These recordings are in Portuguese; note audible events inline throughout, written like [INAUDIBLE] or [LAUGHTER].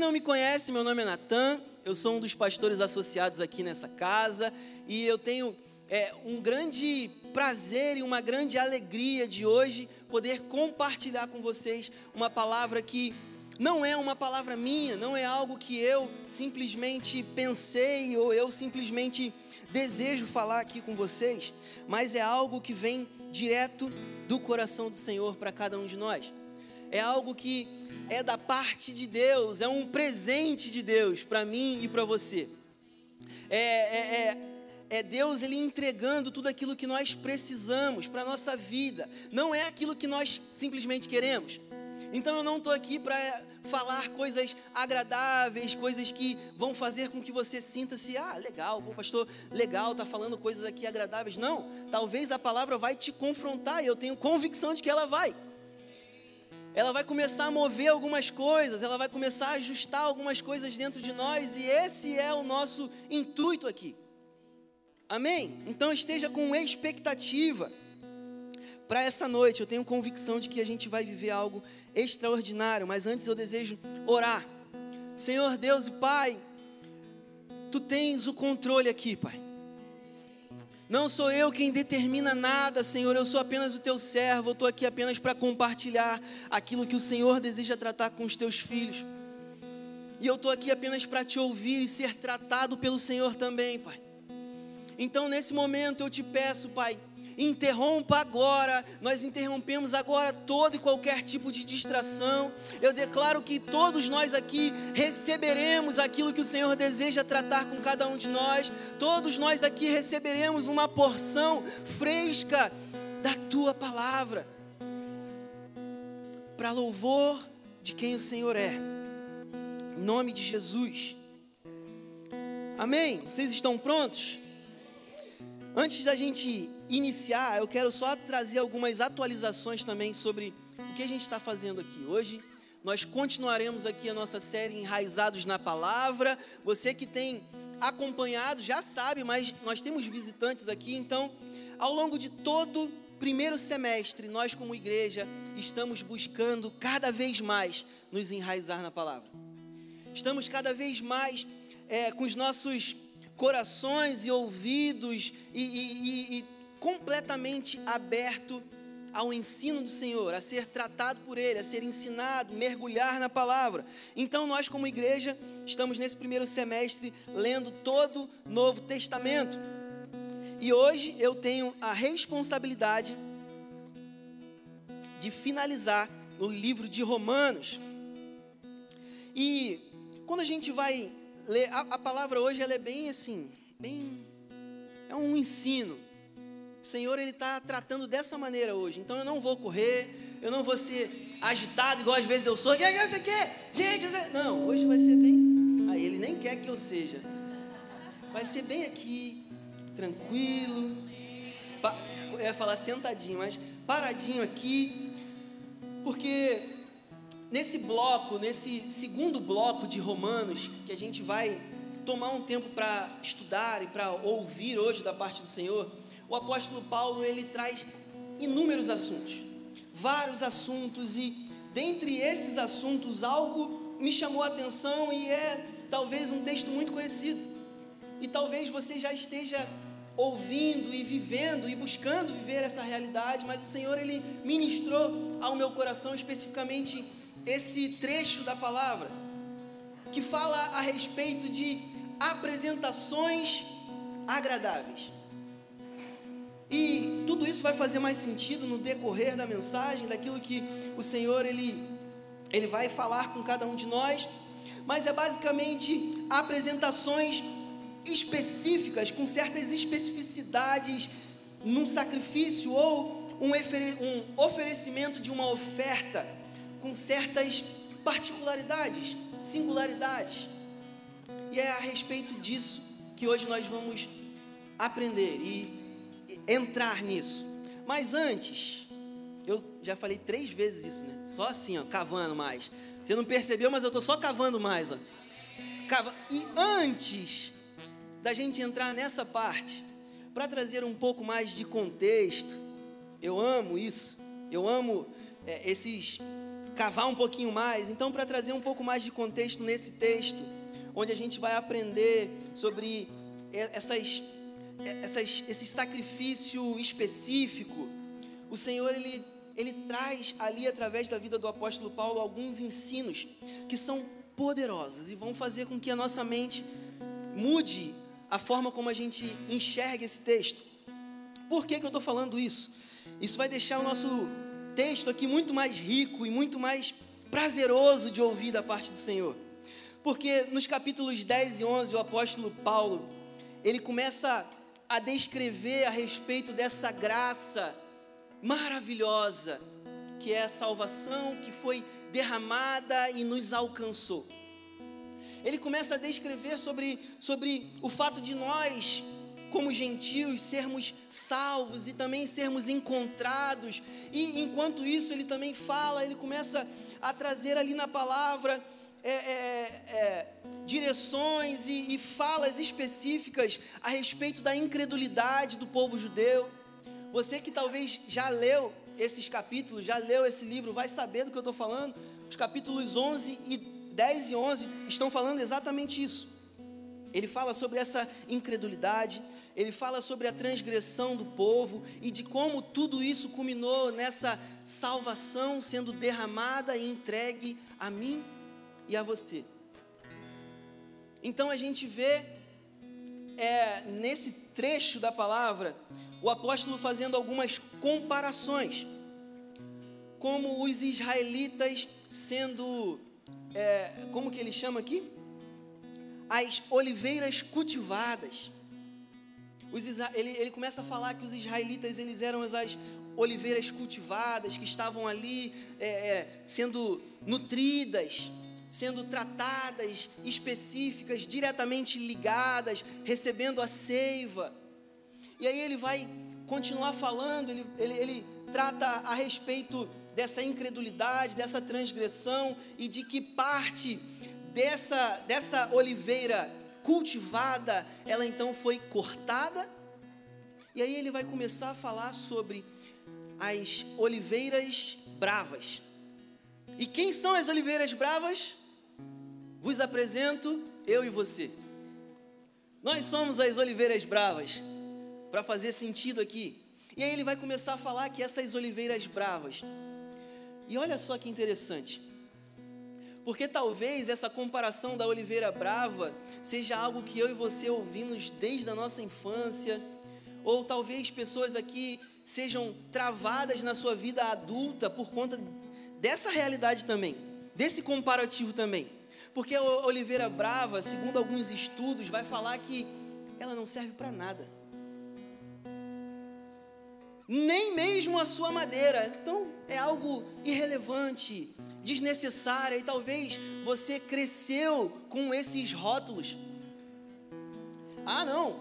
não me conhece, meu nome é Natan, eu sou um dos pastores associados aqui nessa casa e eu tenho é, um grande prazer e uma grande alegria de hoje poder compartilhar com vocês uma palavra que não é uma palavra minha, não é algo que eu simplesmente pensei ou eu simplesmente desejo falar aqui com vocês, mas é algo que vem direto do coração do Senhor para cada um de nós. É algo que é da parte de Deus, é um presente de Deus para mim e para você. É, é, é, é, Deus ele entregando tudo aquilo que nós precisamos para a nossa vida, não é aquilo que nós simplesmente queremos. Então eu não estou aqui para falar coisas agradáveis, coisas que vão fazer com que você sinta-se, ah, legal, o pastor, legal, está falando coisas aqui agradáveis. Não, talvez a palavra vai te confrontar e eu tenho convicção de que ela vai. Ela vai começar a mover algumas coisas, ela vai começar a ajustar algumas coisas dentro de nós e esse é o nosso intuito aqui. Amém? Então esteja com expectativa para essa noite. Eu tenho convicção de que a gente vai viver algo extraordinário, mas antes eu desejo orar. Senhor Deus e Pai, tu tens o controle aqui, Pai. Não sou eu quem determina nada, Senhor, eu sou apenas o teu servo, eu estou aqui apenas para compartilhar aquilo que o Senhor deseja tratar com os teus filhos. E eu estou aqui apenas para te ouvir e ser tratado pelo Senhor também, Pai. Então, nesse momento, eu te peço, Pai, interrompa agora, nós interrompemos agora todo e qualquer tipo de distração. Eu declaro que todos nós aqui receberemos aquilo que o Senhor deseja tratar com cada um de nós, todos nós aqui receberemos uma porção fresca da tua palavra, para louvor de quem o Senhor é, em nome de Jesus. Amém? Vocês estão prontos? Antes da gente iniciar, eu quero só trazer algumas atualizações também sobre o que a gente está fazendo aqui. Hoje nós continuaremos aqui a nossa série Enraizados na Palavra. Você que tem acompanhado já sabe, mas nós temos visitantes aqui, então, ao longo de todo primeiro semestre, nós como igreja estamos buscando cada vez mais nos enraizar na palavra. Estamos cada vez mais é, com os nossos corações e ouvidos e, e, e, e completamente aberto ao ensino do Senhor, a ser tratado por Ele, a ser ensinado, mergulhar na palavra. Então, nós, como igreja, estamos nesse primeiro semestre lendo todo o Novo Testamento. E hoje eu tenho a responsabilidade de finalizar o livro de Romanos. E quando a gente vai ler, a, a palavra hoje ela é bem assim, bem. É um ensino. O Senhor ele está tratando dessa maneira hoje. Então eu não vou correr, eu não vou ser agitado igual às vezes eu sou. Que você quer? Gente, não. Hoje vai ser bem. Aí ele nem quer que eu seja. Vai ser bem aqui, tranquilo. Eu ia falar sentadinho, mas paradinho aqui, porque nesse bloco, nesse segundo bloco de Romanos, que a gente vai tomar um tempo para estudar e para ouvir hoje da parte do Senhor, o apóstolo Paulo ele traz inúmeros assuntos, vários assuntos e dentre esses assuntos algo me chamou a atenção e é talvez um texto muito conhecido. E talvez você já esteja ouvindo e vivendo e buscando viver essa realidade, mas o Senhor ele ministrou ao meu coração especificamente esse trecho da palavra que fala a respeito de apresentações agradáveis. E tudo isso vai fazer mais sentido no decorrer da mensagem, daquilo que o Senhor ele, ele vai falar com cada um de nós, mas é basicamente apresentações específicas, com certas especificidades num sacrifício ou um, um oferecimento de uma oferta com certas particularidades, singularidades. E é a respeito disso que hoje nós vamos aprender e entrar nisso. Mas antes, eu já falei três vezes isso, né? Só assim, ó, cavando mais. Você não percebeu, mas eu estou só cavando mais, ó. Cava... E antes da gente entrar nessa parte, para trazer um pouco mais de contexto, eu amo isso. Eu amo é, esses cavar um pouquinho mais. Então, para trazer um pouco mais de contexto nesse texto, onde a gente vai aprender sobre essas, essas, esse sacrifício específico, o Senhor ele, ele traz ali através da vida do apóstolo Paulo alguns ensinos que são poderosos e vão fazer com que a nossa mente mude a forma como a gente enxerga esse texto. Por que, que eu estou falando isso? Isso vai deixar o nosso texto aqui muito mais rico e muito mais prazeroso de ouvir da parte do Senhor. Porque nos capítulos 10 e 11, o apóstolo Paulo, ele começa a descrever a respeito dessa graça maravilhosa, que é a salvação que foi derramada e nos alcançou. Ele começa a descrever sobre, sobre o fato de nós como gentios, sermos salvos e também sermos encontrados. E enquanto isso, ele também fala, ele começa a trazer ali na palavra é, é, é, direções e, e falas específicas a respeito da incredulidade do povo judeu. Você que talvez já leu esses capítulos, já leu esse livro, vai saber do que eu estou falando. Os capítulos 11 e 10 e 11 estão falando exatamente isso. Ele fala sobre essa incredulidade, ele fala sobre a transgressão do povo e de como tudo isso culminou nessa salvação sendo derramada e entregue a mim e a você. Então a gente vê é, nesse trecho da palavra o apóstolo fazendo algumas comparações, como os israelitas sendo, é, como que ele chama aqui? As oliveiras cultivadas ele, ele começa a falar que os israelitas eles eram as oliveiras cultivadas, que estavam ali é, é, sendo nutridas, sendo tratadas, específicas, diretamente ligadas, recebendo a seiva. E aí ele vai continuar falando, ele, ele, ele trata a respeito dessa incredulidade, dessa transgressão e de que parte dessa, dessa oliveira cultivada, ela então foi cortada. E aí ele vai começar a falar sobre as oliveiras bravas. E quem são as oliveiras bravas? Vos apresento eu e você. Nós somos as oliveiras bravas, para fazer sentido aqui. E aí ele vai começar a falar que essas oliveiras bravas. E olha só que interessante. Porque talvez essa comparação da oliveira brava seja algo que eu e você ouvimos desde a nossa infância, ou talvez pessoas aqui sejam travadas na sua vida adulta por conta dessa realidade também, desse comparativo também. Porque a oliveira brava, segundo alguns estudos, vai falar que ela não serve para nada. Nem mesmo a sua madeira. Então é algo irrelevante, desnecessária e talvez você cresceu com esses rótulos. Ah, não,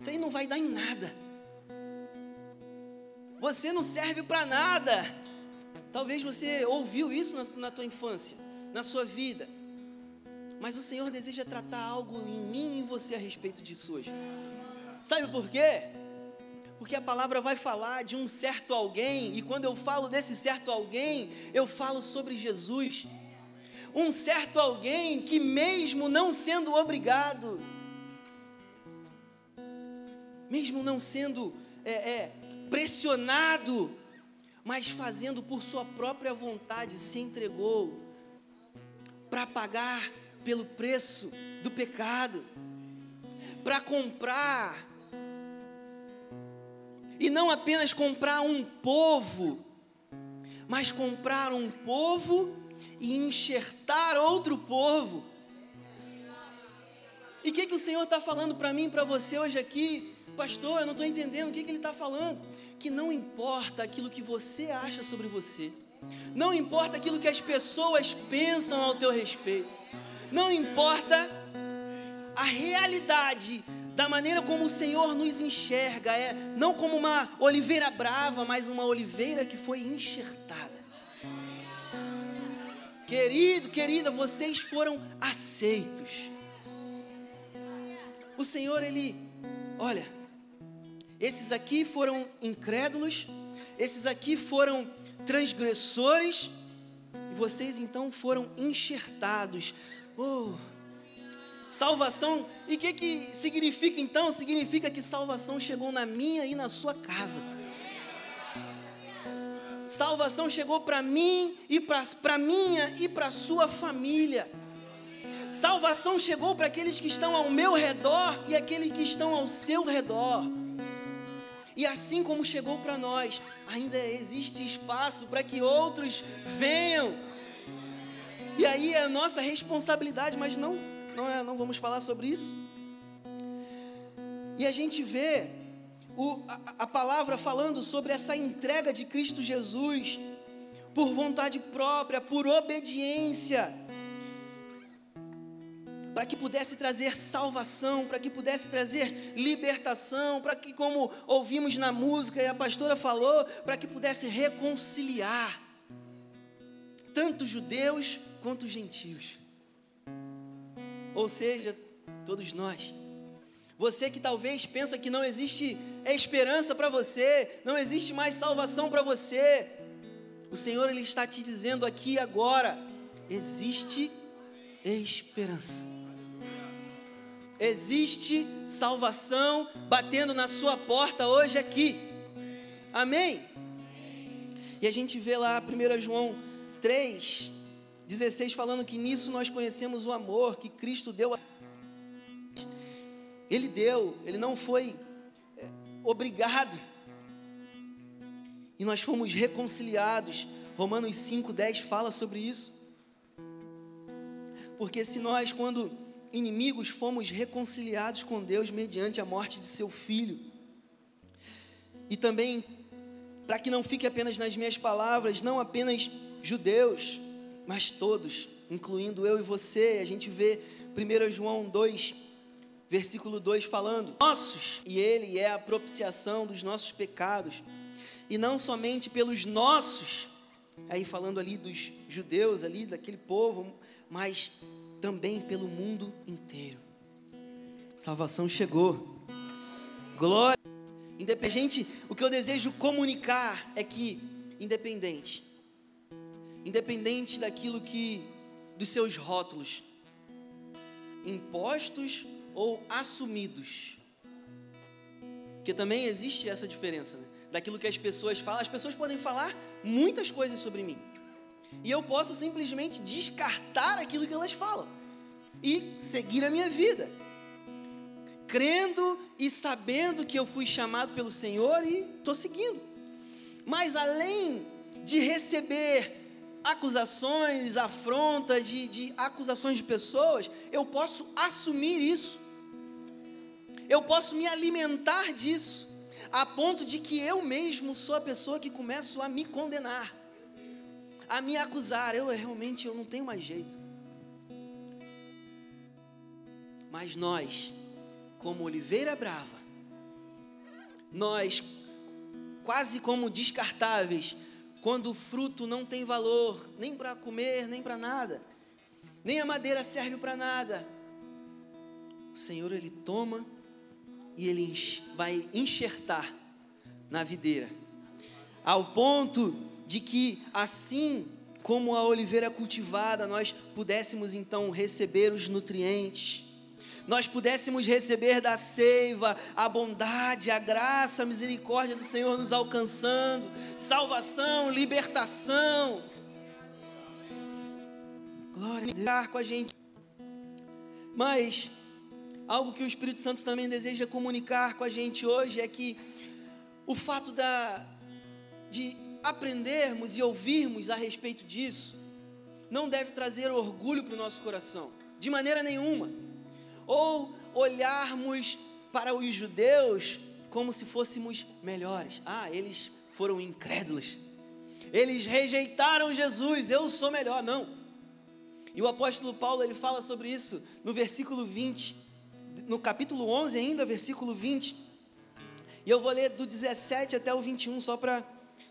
isso aí não vai dar em nada. Você não serve para nada. Talvez você ouviu isso na, na tua infância, na sua vida. Mas o Senhor deseja tratar algo em mim e em você a respeito disso hoje. Sabe por quê? porque a palavra vai falar de um certo alguém, e quando eu falo desse certo alguém, eu falo sobre Jesus. Um certo alguém que, mesmo não sendo obrigado, mesmo não sendo é, é, pressionado, mas fazendo por sua própria vontade, se entregou para pagar pelo preço do pecado, para comprar e não apenas comprar um povo, mas comprar um povo e enxertar outro povo. E o que, que o Senhor está falando para mim, para você hoje aqui? Pastor, eu não estou entendendo o que, que Ele está falando. Que não importa aquilo que você acha sobre você, não importa aquilo que as pessoas pensam ao teu respeito, não importa a realidade da maneira como o Senhor nos enxerga, é não como uma oliveira brava, mas uma oliveira que foi enxertada. Querido, querida, vocês foram aceitos. O Senhor, Ele, olha, esses aqui foram incrédulos, esses aqui foram transgressores, e vocês então foram enxertados. Oh, salvação, e o que, que significa então? Significa que salvação chegou na minha e na sua casa. Salvação chegou para mim e para minha e para sua família. Salvação chegou para aqueles que estão ao meu redor e aqueles que estão ao seu redor. E assim como chegou para nós, ainda existe espaço para que outros venham. E aí é a nossa responsabilidade, mas não, não, é, não vamos falar sobre isso. E a gente vê o, a, a palavra falando sobre essa entrega de Cristo Jesus por vontade própria, por obediência para que pudesse trazer salvação, para que pudesse trazer libertação, para que, como ouvimos na música e a pastora falou, para que pudesse reconciliar tanto judeus quanto gentios. Ou seja, todos nós. Você que talvez pensa que não existe esperança para você, não existe mais salvação para você. O Senhor ele está te dizendo aqui agora, existe esperança. Existe salvação batendo na sua porta hoje aqui. Amém? E a gente vê lá 1 João 3, 16, falando que nisso nós conhecemos o amor que Cristo deu. A... Ele deu, ele não foi é, obrigado. E nós fomos reconciliados. Romanos 5,10 fala sobre isso. Porque se nós, quando inimigos, fomos reconciliados com Deus mediante a morte de seu filho. E também, para que não fique apenas nas minhas palavras, não apenas judeus, mas todos, incluindo eu e você, a gente vê 1 João 2, versículo 2 falando: Nossos, e Ele é a propiciação dos nossos pecados, e não somente pelos nossos, aí falando ali dos judeus, ali daquele povo, mas também pelo mundo inteiro. Salvação chegou. Glória. Independente, o que eu desejo comunicar é que, independente, independente daquilo que, dos seus rótulos, impostos ou assumidos, porque também existe essa diferença, né? daquilo que as pessoas falam, as pessoas podem falar muitas coisas sobre mim, e eu posso simplesmente descartar aquilo que elas falam e seguir a minha vida, crendo e sabendo que eu fui chamado pelo Senhor e estou seguindo. Mas além de receber acusações, afrontas, de, de acusações de pessoas, eu posso assumir isso. Eu posso me alimentar disso, a ponto de que eu mesmo sou a pessoa que começo a me condenar a me acusar. Eu realmente eu não tenho mais jeito. Mas nós, como oliveira brava, nós quase como descartáveis, quando o fruto não tem valor, nem para comer, nem para nada, nem a madeira serve para nada. O Senhor ele toma e ele vai enxertar na videira, ao ponto de que assim como a oliveira cultivada, nós pudéssemos então receber os nutrientes, nós pudéssemos receber da seiva a bondade, a graça, a misericórdia do Senhor nos alcançando, salvação, libertação. Glória a Deus com a gente. Mas algo que o Espírito Santo também deseja comunicar com a gente hoje é que o fato da de aprendermos e ouvirmos a respeito disso, não deve trazer orgulho para o nosso coração, de maneira nenhuma. Ou olharmos para os judeus como se fôssemos melhores. Ah, eles foram incrédulos. Eles rejeitaram Jesus, eu sou melhor, não. E o apóstolo Paulo, ele fala sobre isso no versículo 20, no capítulo 11 ainda, versículo 20. E eu vou ler do 17 até o 21 só para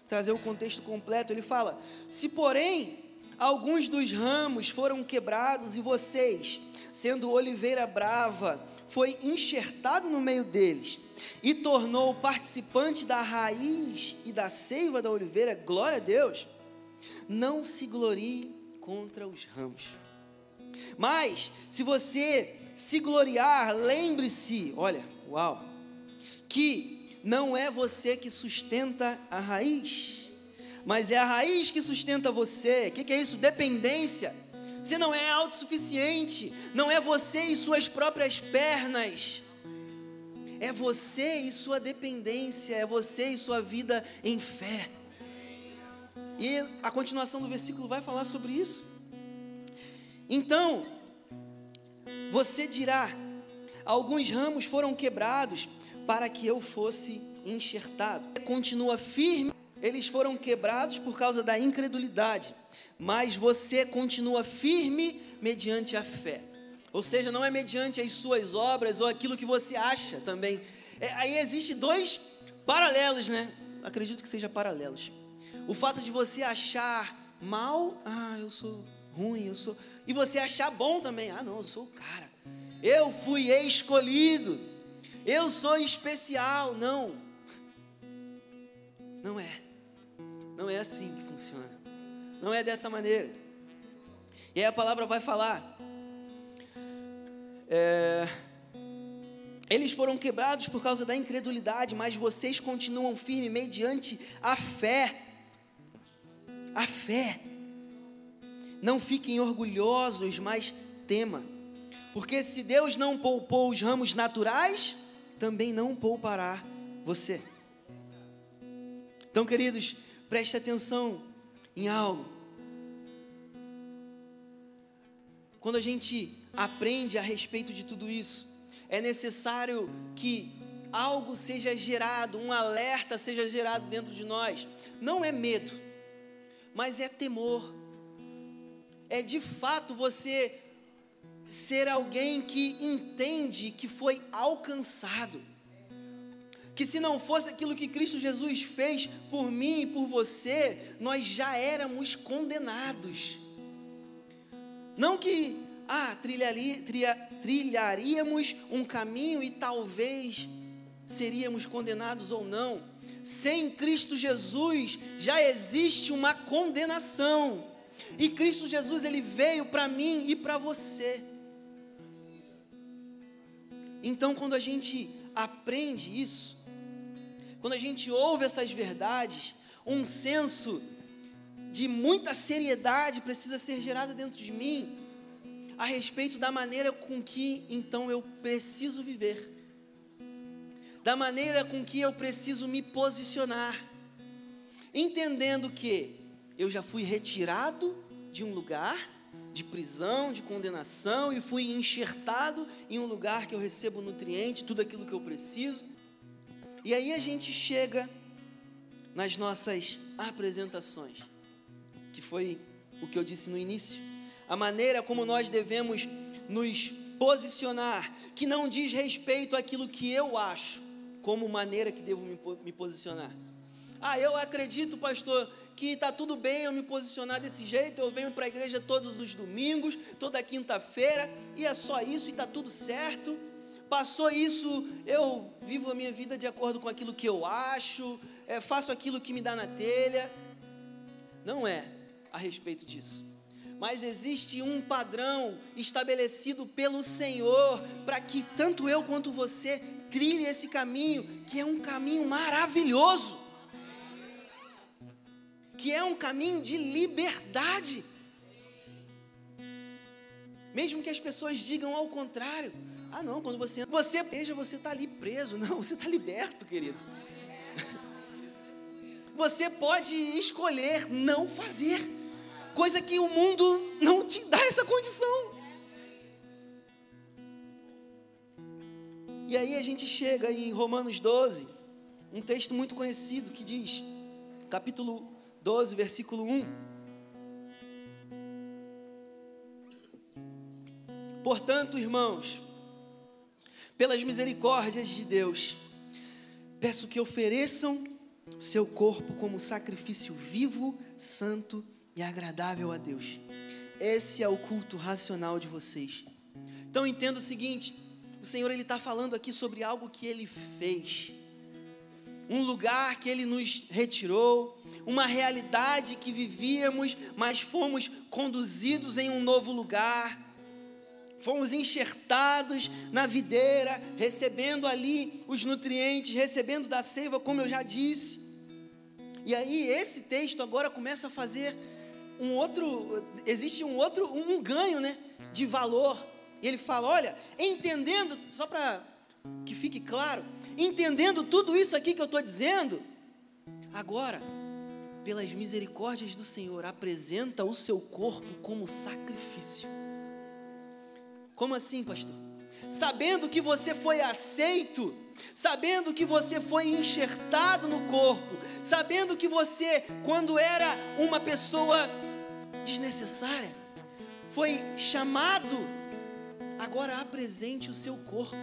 trazer o contexto completo, ele fala: Se, porém, alguns dos ramos foram quebrados e vocês, sendo oliveira brava, foi enxertado no meio deles e tornou participante da raiz e da seiva da oliveira, glória a Deus. Não se glorie contra os ramos. Mas, se você se gloriar, lembre-se, olha, uau, que não é você que sustenta a raiz, mas é a raiz que sustenta você. O que, que é isso? Dependência. Você não é autossuficiente, não é você e suas próprias pernas. É você e sua dependência, é você e sua vida em fé. E a continuação do versículo vai falar sobre isso. Então, você dirá: alguns ramos foram quebrados para que eu fosse enxertado. Continua firme, eles foram quebrados por causa da incredulidade, mas você continua firme mediante a fé. Ou seja, não é mediante as suas obras ou aquilo que você acha também. É, aí existe dois paralelos, né? Acredito que seja paralelos. O fato de você achar mal, ah, eu sou ruim, eu sou. E você achar bom também, ah, não, eu sou o cara. Eu fui escolhido. Eu sou especial. Não. Não é. Não é assim que funciona. Não é dessa maneira. E aí a palavra vai falar. É, eles foram quebrados por causa da incredulidade, mas vocês continuam firmes mediante a fé a fé. Não fiquem orgulhosos, mas tema. Porque se Deus não poupou os ramos naturais, também não poupará você. Então, queridos, preste atenção em algo. Quando a gente aprende a respeito de tudo isso, é necessário que algo seja gerado, um alerta seja gerado dentro de nós. Não é medo mas é temor. É de fato você ser alguém que entende que foi alcançado. Que se não fosse aquilo que Cristo Jesus fez por mim e por você, nós já éramos condenados. Não que, ah, trilha, trilharíamos um caminho e talvez seríamos condenados ou não sem Cristo Jesus já existe uma condenação. E Cristo Jesus ele veio para mim e para você. Então, quando a gente aprende isso, quando a gente ouve essas verdades, um senso de muita seriedade precisa ser gerado dentro de mim a respeito da maneira com que então eu preciso viver da maneira com que eu preciso me posicionar, entendendo que eu já fui retirado de um lugar de prisão, de condenação e fui enxertado em um lugar que eu recebo nutriente, tudo aquilo que eu preciso. E aí a gente chega nas nossas apresentações, que foi o que eu disse no início, a maneira como nós devemos nos posicionar, que não diz respeito àquilo que eu acho, como maneira que devo me, posicionar. Ah, eu acredito, pastor, que está tudo bem eu me posicionar desse jeito. Eu venho para a igreja todos os domingos, toda quinta-feira, e é só isso e está tudo certo. Passou isso, eu vivo a minha vida de acordo com aquilo que eu acho, é, faço aquilo que me dá na telha. Não é a respeito disso. Mas existe um padrão estabelecido pelo Senhor para que tanto eu quanto você trilhe esse caminho, que é um caminho maravilhoso, que é um caminho de liberdade. Mesmo que as pessoas digam ao contrário, ah não, quando você você veja você está ali preso, [LAUGHS] não, você está liberto, querido. [LAUGHS] Você pode escolher não fazer, coisa que o mundo não te dá essa condição. E aí a gente chega em Romanos 12, um texto muito conhecido que diz, capítulo 12, versículo 1. Portanto, irmãos, pelas misericórdias de Deus, peço que ofereçam seu corpo como sacrifício vivo, santo e agradável a Deus. Esse é o culto racional de vocês. Então entenda o seguinte: o Senhor ele está falando aqui sobre algo que Ele fez. Um lugar que Ele nos retirou, uma realidade que vivíamos, mas fomos conduzidos em um novo lugar. Fomos enxertados na videira, recebendo ali os nutrientes, recebendo da seiva, como eu já disse. E aí esse texto agora começa a fazer um outro, existe um outro, um ganho, né, de valor. E ele fala, olha, entendendo, só para que fique claro, entendendo tudo isso aqui que eu estou dizendo, agora, pelas misericórdias do Senhor, apresenta o seu corpo como sacrifício. Como assim, pastor? Sabendo que você foi aceito, sabendo que você foi enxertado no corpo, sabendo que você, quando era uma pessoa desnecessária, foi chamado, agora apresente o seu corpo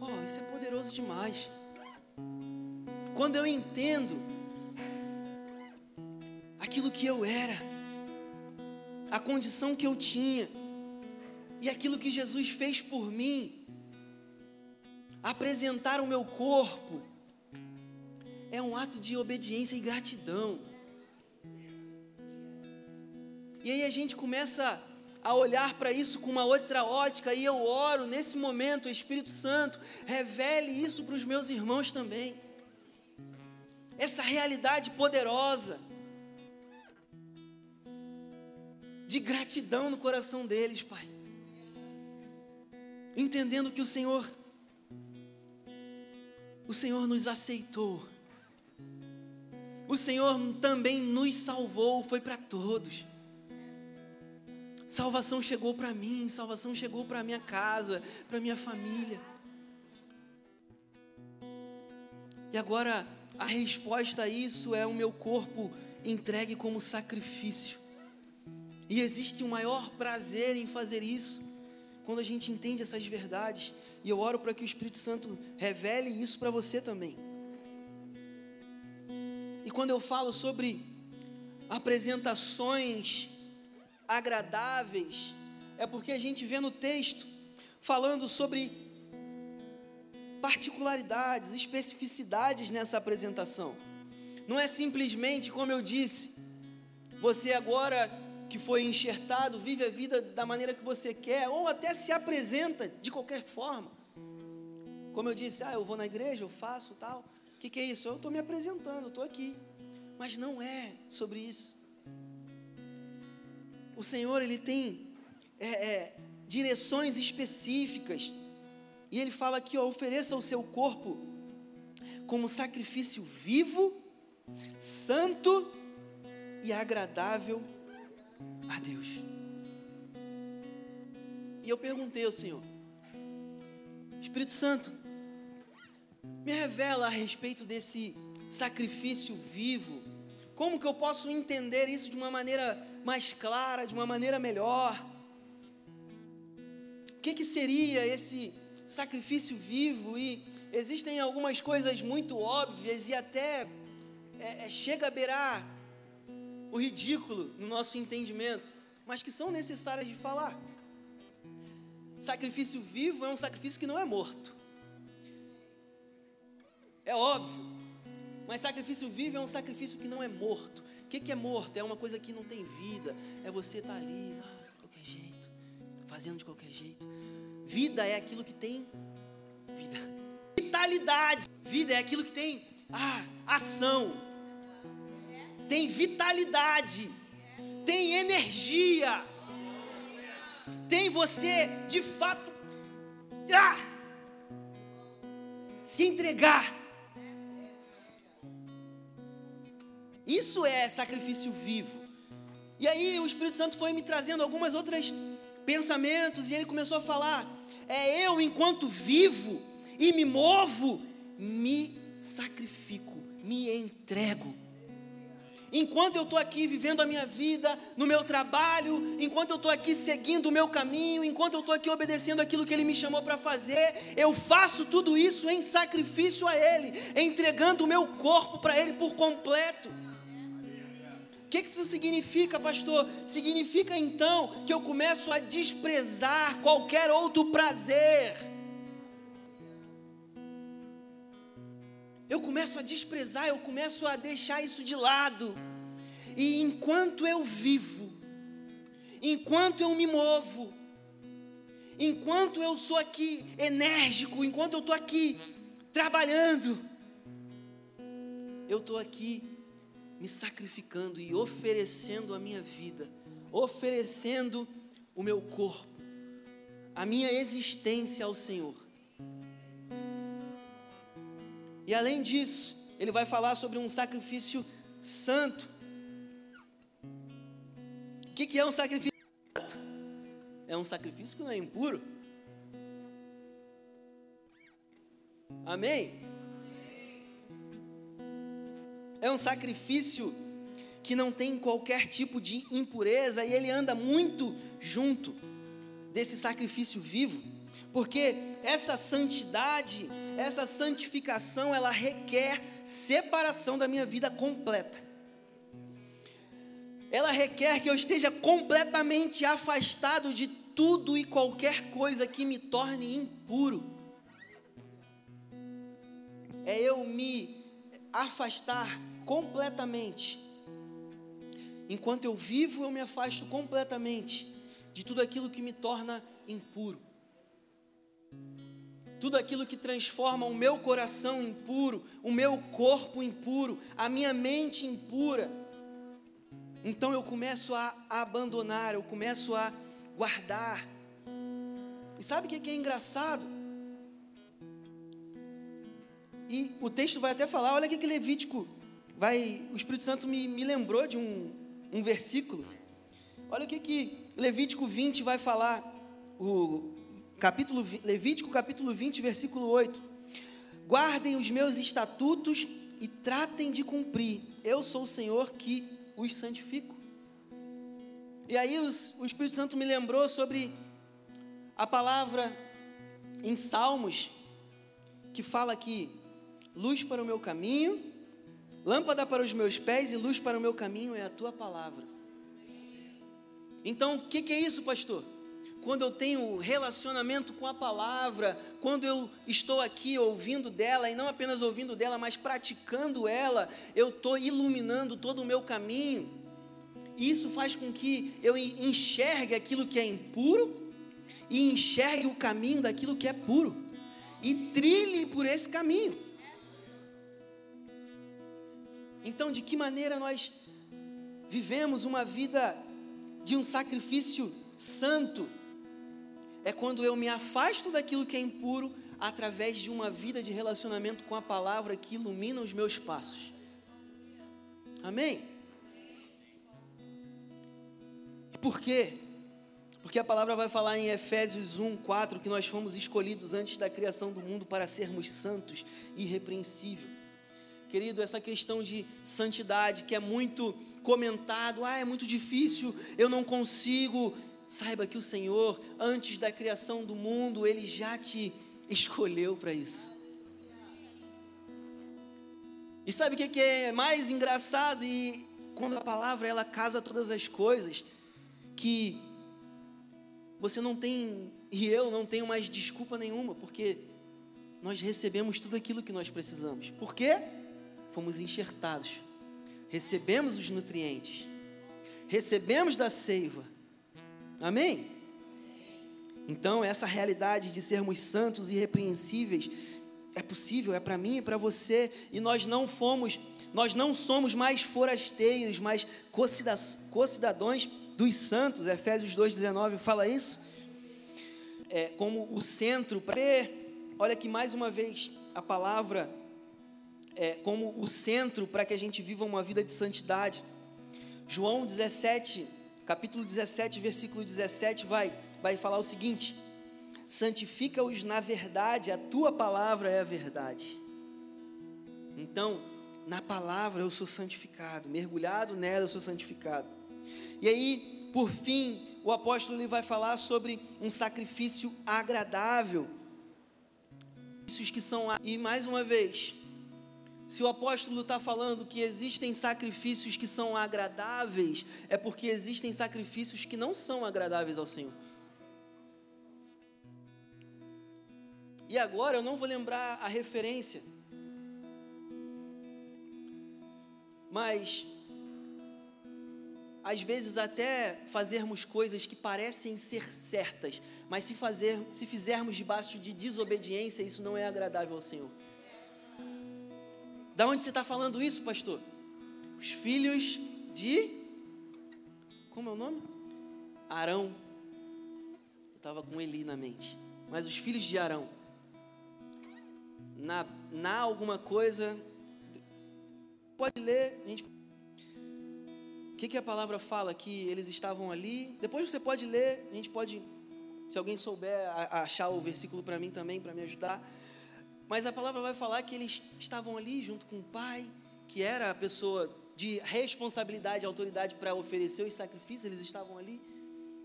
Oh, isso é poderoso demais. Quando eu entendo aquilo que eu era, a condição que eu tinha, e aquilo que Jesus fez por mim, apresentar o meu corpo, é um ato de obediência e gratidão. E aí a gente começa a olhar para isso com uma outra ótica e eu oro nesse momento, Espírito Santo, revele isso para os meus irmãos também. Essa realidade poderosa de gratidão no coração deles, Pai. Entendendo que o Senhor o Senhor nos aceitou. O Senhor também nos salvou, foi para todos. Salvação chegou para mim, salvação chegou para minha casa, para minha família. E agora a resposta a isso é o meu corpo entregue como sacrifício. E existe um maior prazer em fazer isso quando a gente entende essas verdades. E eu oro para que o Espírito Santo revele isso para você também. E quando eu falo sobre apresentações agradáveis, é porque a gente vê no texto falando sobre particularidades, especificidades nessa apresentação. Não é simplesmente, como eu disse, você agora que foi enxertado, vive a vida da maneira que você quer, ou até se apresenta de qualquer forma. Como eu disse, ah, eu vou na igreja, eu faço tal. O que, que é isso? Eu estou me apresentando, estou aqui. Mas não é sobre isso o Senhor ele tem é, é, direções específicas. E ele fala aqui, ó, ofereça o seu corpo como sacrifício vivo, santo e agradável a Deus. E eu perguntei ao Senhor, Espírito Santo, me revela a respeito desse sacrifício vivo. Como que eu posso entender isso de uma maneira mais clara, de uma maneira melhor. O que, que seria esse sacrifício vivo? E existem algumas coisas muito óbvias e até é, é, chega a beirar o ridículo no nosso entendimento, mas que são necessárias de falar. Sacrifício vivo é um sacrifício que não é morto. É óbvio. Mas sacrifício vivo é um sacrifício que não é morto. O que, é morto? É uma coisa que não tem vida. É você estar tá ali, ah, de qualquer jeito, fazendo de qualquer jeito. Vida é aquilo que tem vida. Vitalidade. Vida é aquilo que tem ah, ação. Tem vitalidade. Tem energia. Tem você de fato ah, se entregar Isso é sacrifício vivo. E aí o Espírito Santo foi me trazendo algumas outras pensamentos e ele começou a falar: é eu enquanto vivo e me movo, me sacrifico, me entrego. Enquanto eu estou aqui vivendo a minha vida, no meu trabalho, enquanto eu estou aqui seguindo o meu caminho, enquanto eu estou aqui obedecendo aquilo que Ele me chamou para fazer, eu faço tudo isso em sacrifício a Ele, entregando o meu corpo para Ele por completo. O que, isso significa, pastor? Significa então que eu começo a desprezar qualquer outro prazer. eu começo a desprezar, eu começo a deixar isso de lado. E enquanto eu vivo, enquanto eu me movo, enquanto eu sou aqui enérgico, enquanto eu estou aqui trabalhando, eu estou aqui me sacrificando e oferecendo a minha vida, oferecendo o meu corpo, a minha existência ao Senhor. E além disso, ele vai falar sobre um sacrifício santo. O que, que é um sacrifício santo? É um sacrifício que não é impuro. Amém? É um sacrifício que não tem qualquer tipo de impureza e ele anda muito junto desse sacrifício vivo, porque essa santidade, essa santificação, ela requer separação da minha vida completa. Ela requer que eu esteja completamente afastado de tudo e qualquer coisa que me torne impuro. É eu me afastar completamente. Enquanto eu vivo, eu me afasto completamente de tudo aquilo que me torna impuro. Tudo aquilo que transforma o meu coração impuro, o meu corpo impuro, a minha mente impura. Então eu começo a, abandonar, eu começo a guardar. E sabe o que é engraçado? E o texto vai até falar, olha que Levítico vai, o Espírito Santo me, me lembrou de um, um versículo. Olha o que, que Levítico 20 vai falar, o capítulo, Levítico capítulo 20, versículo 8. Guardem os meus estatutos e tratem de cumprir. Eu sou o Senhor que os santifico. E aí os, o Espírito Santo me lembrou sobre a palavra em Salmos, que fala que luz para o meu caminho, lâmpada para os meus pés e luz para o meu caminho é a tua palavra. Então, o que, que é isso, pastor? Quando eu tenho relacionamento com a palavra, quando eu estou aqui ouvindo dela, e não apenas ouvindo dela, mas praticando ela, eu estou iluminando todo o meu caminho. Isso faz com que eu enxergue aquilo que é impuro e enxergue o caminho daquilo que é puro e trilhe por esse caminho. Então, de que maneira nós vivemos uma vida de um sacrifício santo? É quando eu me afasto daquilo que é impuro através de uma vida de relacionamento com a palavra que ilumina os meus passos. Amém? Por quê? Porque a palavra vai falar em Efésios 1, 4 que nós fomos escolhidos antes da criação do mundo para sermos santos e irrepreensíveis. Querido, essa questão de santidade que é muito comentado, ah, é muito difícil, eu não consigo. Saiba que o Senhor, antes da criação do mundo, Ele já te escolheu para isso. E sabe o que é mais engraçado? E quando a palavra ela casa todas as coisas, que você não tem, e eu não tenho mais desculpa nenhuma, porque nós recebemos tudo aquilo que nós precisamos. Por quê? Fomos enxertados, recebemos os nutrientes, recebemos da seiva. Amém? Então, essa realidade de sermos santos e irrepreensíveis é possível, é para mim e para você, e nós não fomos, nós não somos mais forasteiros, mas co-cidadãos dos santos. Efésios 2,19 fala isso. É, como o centro para olha que mais uma vez a palavra é, como o centro para que a gente viva uma vida de santidade. João 17, capítulo 17, versículo 17, vai, vai falar o seguinte: santifica-os na verdade, a tua palavra é a verdade. Então, na palavra eu sou santificado, mergulhado nela eu sou santificado. E aí, por fim, o apóstolo ele vai falar sobre um sacrifício agradável. Que são, e mais uma vez, se o apóstolo está falando que existem sacrifícios que são agradáveis, é porque existem sacrifícios que não são agradáveis ao Senhor. E agora eu não vou lembrar a referência, mas às vezes até fazermos coisas que parecem ser certas, mas se, fazer, se fizermos debaixo de desobediência, isso não é agradável ao Senhor. Da onde você está falando isso, pastor? Os filhos de. Como é o nome? Arão. Eu estava com Eli na mente. Mas os filhos de Arão. Na, na alguma coisa. Pode ler, a gente o que, que a palavra fala? Que eles estavam ali. Depois você pode ler, a gente pode, se alguém souber, achar o versículo para mim também, para me ajudar. Mas a palavra vai falar que eles estavam ali junto com o pai, que era a pessoa de responsabilidade e autoridade para oferecer os sacrifícios, eles estavam ali.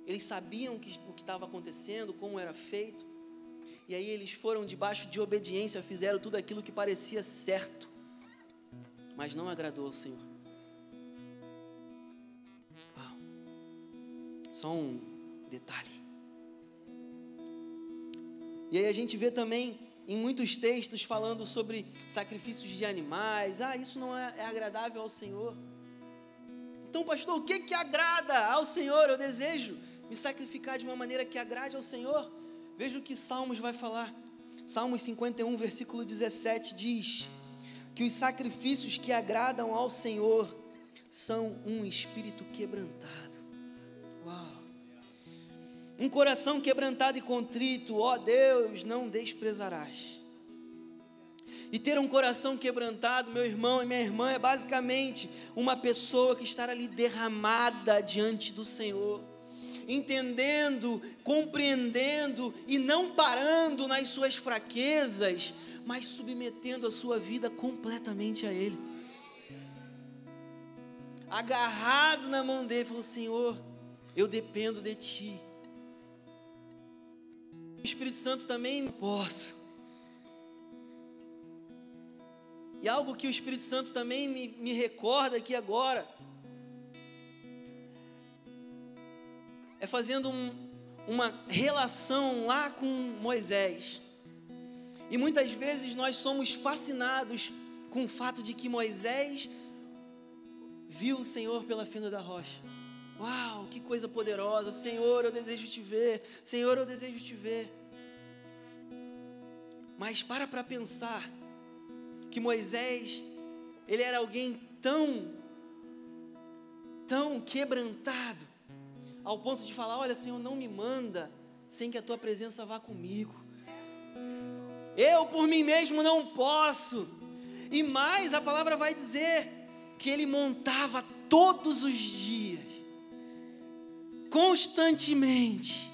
Eles sabiam que, o que estava acontecendo, como era feito. E aí eles foram debaixo de obediência, fizeram tudo aquilo que parecia certo, mas não agradou ao Senhor. Só um detalhe. E aí a gente vê também em muitos textos falando sobre sacrifícios de animais. Ah, isso não é, é agradável ao Senhor. Então, pastor, o que que agrada ao Senhor? Eu desejo me sacrificar de uma maneira que agrade ao Senhor. Veja o que Salmos vai falar. Salmos 51, versículo 17 diz: Que os sacrifícios que agradam ao Senhor são um espírito quebrantado. Um coração quebrantado e contrito, ó Deus, não desprezarás. E ter um coração quebrantado, meu irmão e minha irmã, é basicamente uma pessoa que está ali derramada diante do Senhor, entendendo, compreendendo e não parando nas suas fraquezas, mas submetendo a sua vida completamente a Ele. Agarrado na mão dele, falou: Senhor, eu dependo de Ti. Espírito Santo também posso. E algo que o Espírito Santo também me, me recorda aqui agora é fazendo um, uma relação lá com Moisés. E muitas vezes nós somos fascinados com o fato de que Moisés viu o Senhor pela fenda da rocha. Uau, que coisa poderosa. Senhor, eu desejo te ver. Senhor, eu desejo te ver. Mas para para pensar que Moisés, ele era alguém tão tão quebrantado ao ponto de falar: "Olha, Senhor, não me manda sem que a tua presença vá comigo. Eu por mim mesmo não posso." E mais, a palavra vai dizer que ele montava todos os dias constantemente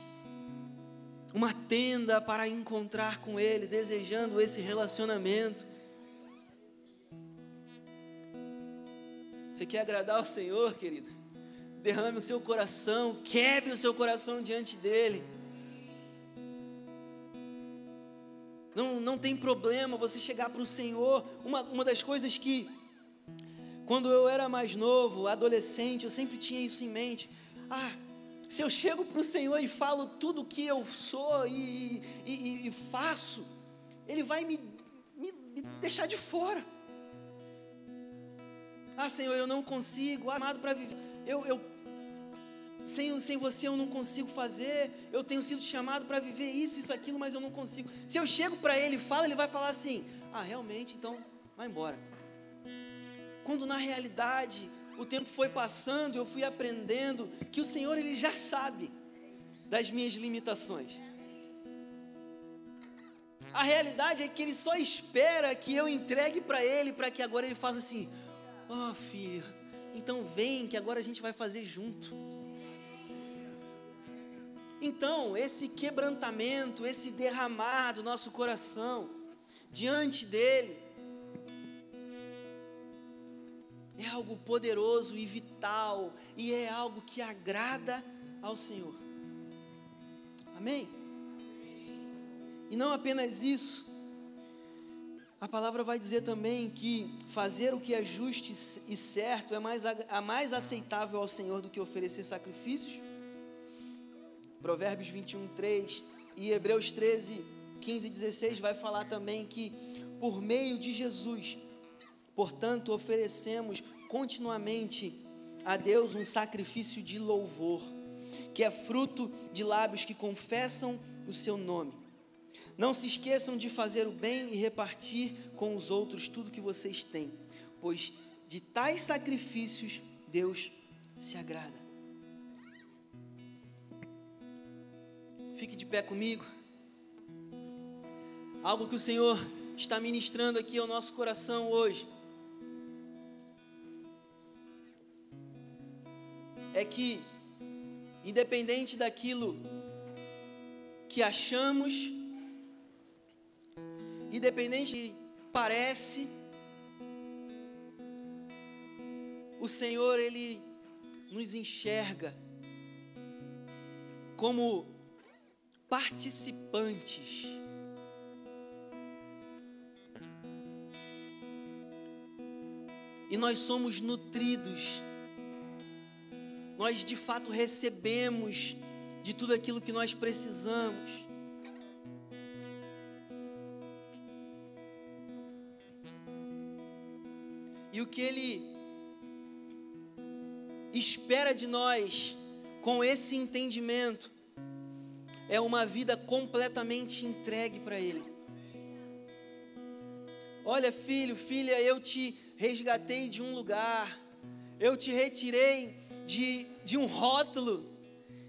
uma tenda para encontrar com Ele, desejando esse relacionamento. Você quer agradar ao Senhor, querida? Derrame o seu coração, quebre o seu coração diante dEle. Não, não tem problema você chegar para o Senhor. Uma, uma das coisas que, quando eu era mais novo, adolescente, eu sempre tinha isso em mente. Ah, se eu chego para o Senhor e falo tudo o que eu sou e, e, e, faço, Ele vai me, me, me deixar de fora. Ah, Senhor, eu não consigo, amado para viver. Eu, eu, sem, sem você eu não consigo fazer. Eu tenho sido chamado para viver isso, isso, aquilo, mas eu não consigo. Se eu chego para Ele e falo, Ele vai falar assim: Ah, realmente, então vai embora. Quando na realidade o tempo foi passando, eu fui aprendendo que o Senhor ele já sabe das minhas limitações. A realidade é que ele só espera que eu entregue para ele, para que agora ele faça assim: "Ó, oh, filho, então vem que agora a gente vai fazer junto". Então, esse quebrantamento, esse derramar do nosso coração diante dele, é algo poderoso e vital, e é algo que agrada ao Senhor. Amém? E não apenas isso, a palavra vai dizer também que fazer o que é justo e certo é mais, a mais aceitável ao Senhor do que oferecer sacrifícios. Provérbios 21, 3 e Hebreus 13, 15 e 16 vai falar também que por meio de Jesus Portanto, oferecemos continuamente a Deus um sacrifício de louvor, que é fruto de lábios que confessam o seu nome. Não se esqueçam de fazer o bem e repartir com os outros tudo que vocês têm, pois de tais sacrifícios Deus se agrada. Fique de pé comigo. Algo que o Senhor está ministrando aqui ao nosso coração hoje. É que, independente daquilo que achamos, independente que parece, o Senhor, Ele nos enxerga como participantes. E nós somos nutridos, nós de fato recebemos de tudo aquilo que nós precisamos. E o que Ele espera de nós, com esse entendimento, é uma vida completamente entregue para Ele. Olha, filho, filha, eu te resgatei de um lugar, eu te retirei de, de um rótulo,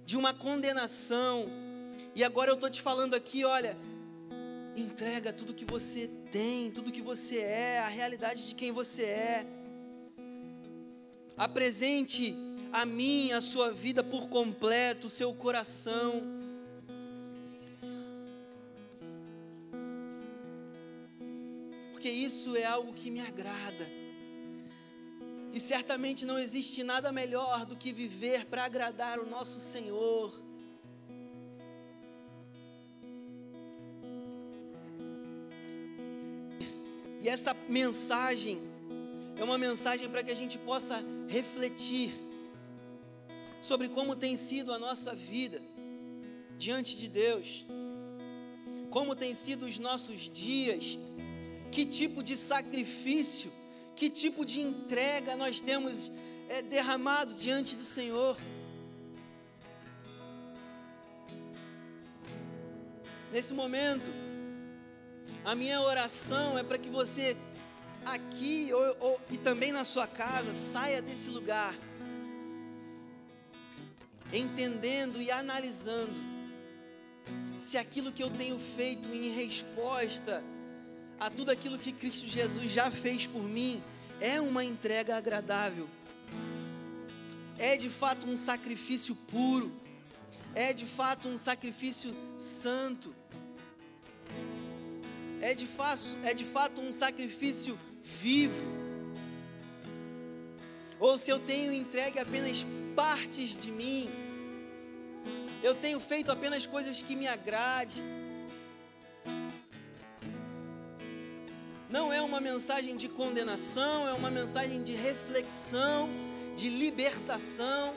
de uma condenação, e agora eu estou te falando aqui, olha, entrega tudo que você tem, tudo que você é, a realidade de quem você é. Apresente a mim a sua vida por completo, o seu coração. Porque isso é algo que me agrada. E certamente não existe nada melhor do que viver para agradar o nosso Senhor. E essa mensagem é uma mensagem para que a gente possa refletir sobre como tem sido a nossa vida diante de Deus, como tem sido os nossos dias, que tipo de sacrifício, que tipo de entrega nós temos é, derramado diante do Senhor. Nesse momento, a minha oração é para que você aqui ou, ou, e também na sua casa, saia desse lugar entendendo e analisando se aquilo que eu tenho feito em resposta a tudo aquilo que Cristo Jesus já fez por mim é uma entrega agradável, é de fato um sacrifício puro, é de fato um sacrifício santo, é de fato, é de fato um sacrifício vivo. Ou se eu tenho entregue apenas partes de mim, eu tenho feito apenas coisas que me agrade. Não é uma mensagem de condenação, é uma mensagem de reflexão, de libertação.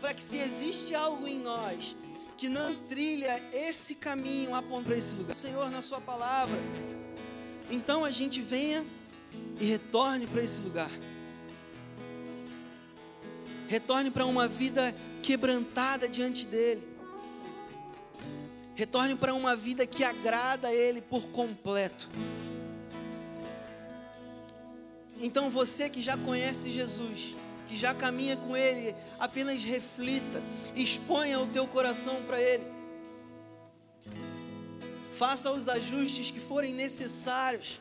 Para que se existe algo em nós que não trilha esse caminho apontando para esse lugar, Senhor, na Sua palavra, então a gente venha e retorne para esse lugar. Retorne para uma vida quebrantada diante dEle. Retorne para uma vida que agrada a Ele por completo. Então você que já conhece Jesus, que já caminha com Ele, apenas reflita, exponha o teu coração para Ele faça os ajustes que forem necessários.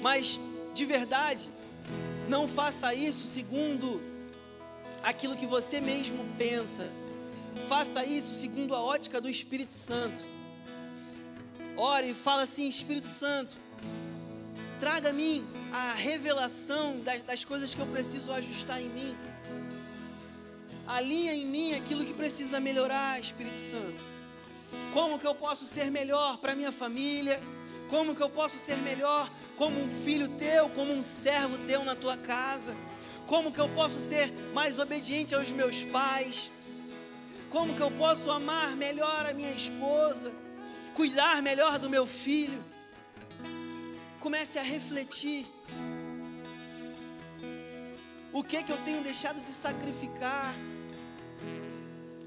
Mas, de verdade, não faça isso segundo aquilo que você mesmo pensa. Faça isso segundo a ótica do Espírito Santo. Ore e fala assim: Espírito Santo, traga a mim a revelação das, das coisas que eu preciso ajustar em mim. Alinha em mim aquilo que precisa melhorar, Espírito Santo. Como que eu posso ser melhor para minha família? Como que eu posso ser melhor como um filho teu, como um servo teu na tua casa? Como que eu posso ser mais obediente aos meus pais? Como que eu posso amar melhor a minha esposa? Cuidar melhor do meu filho? comece a refletir. O que que eu tenho deixado de sacrificar?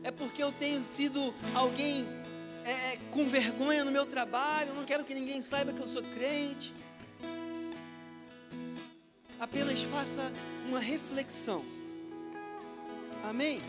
É porque eu tenho sido alguém é, é com vergonha no meu trabalho, não quero que ninguém saiba que eu sou crente. Apenas faça uma reflexão. Amém?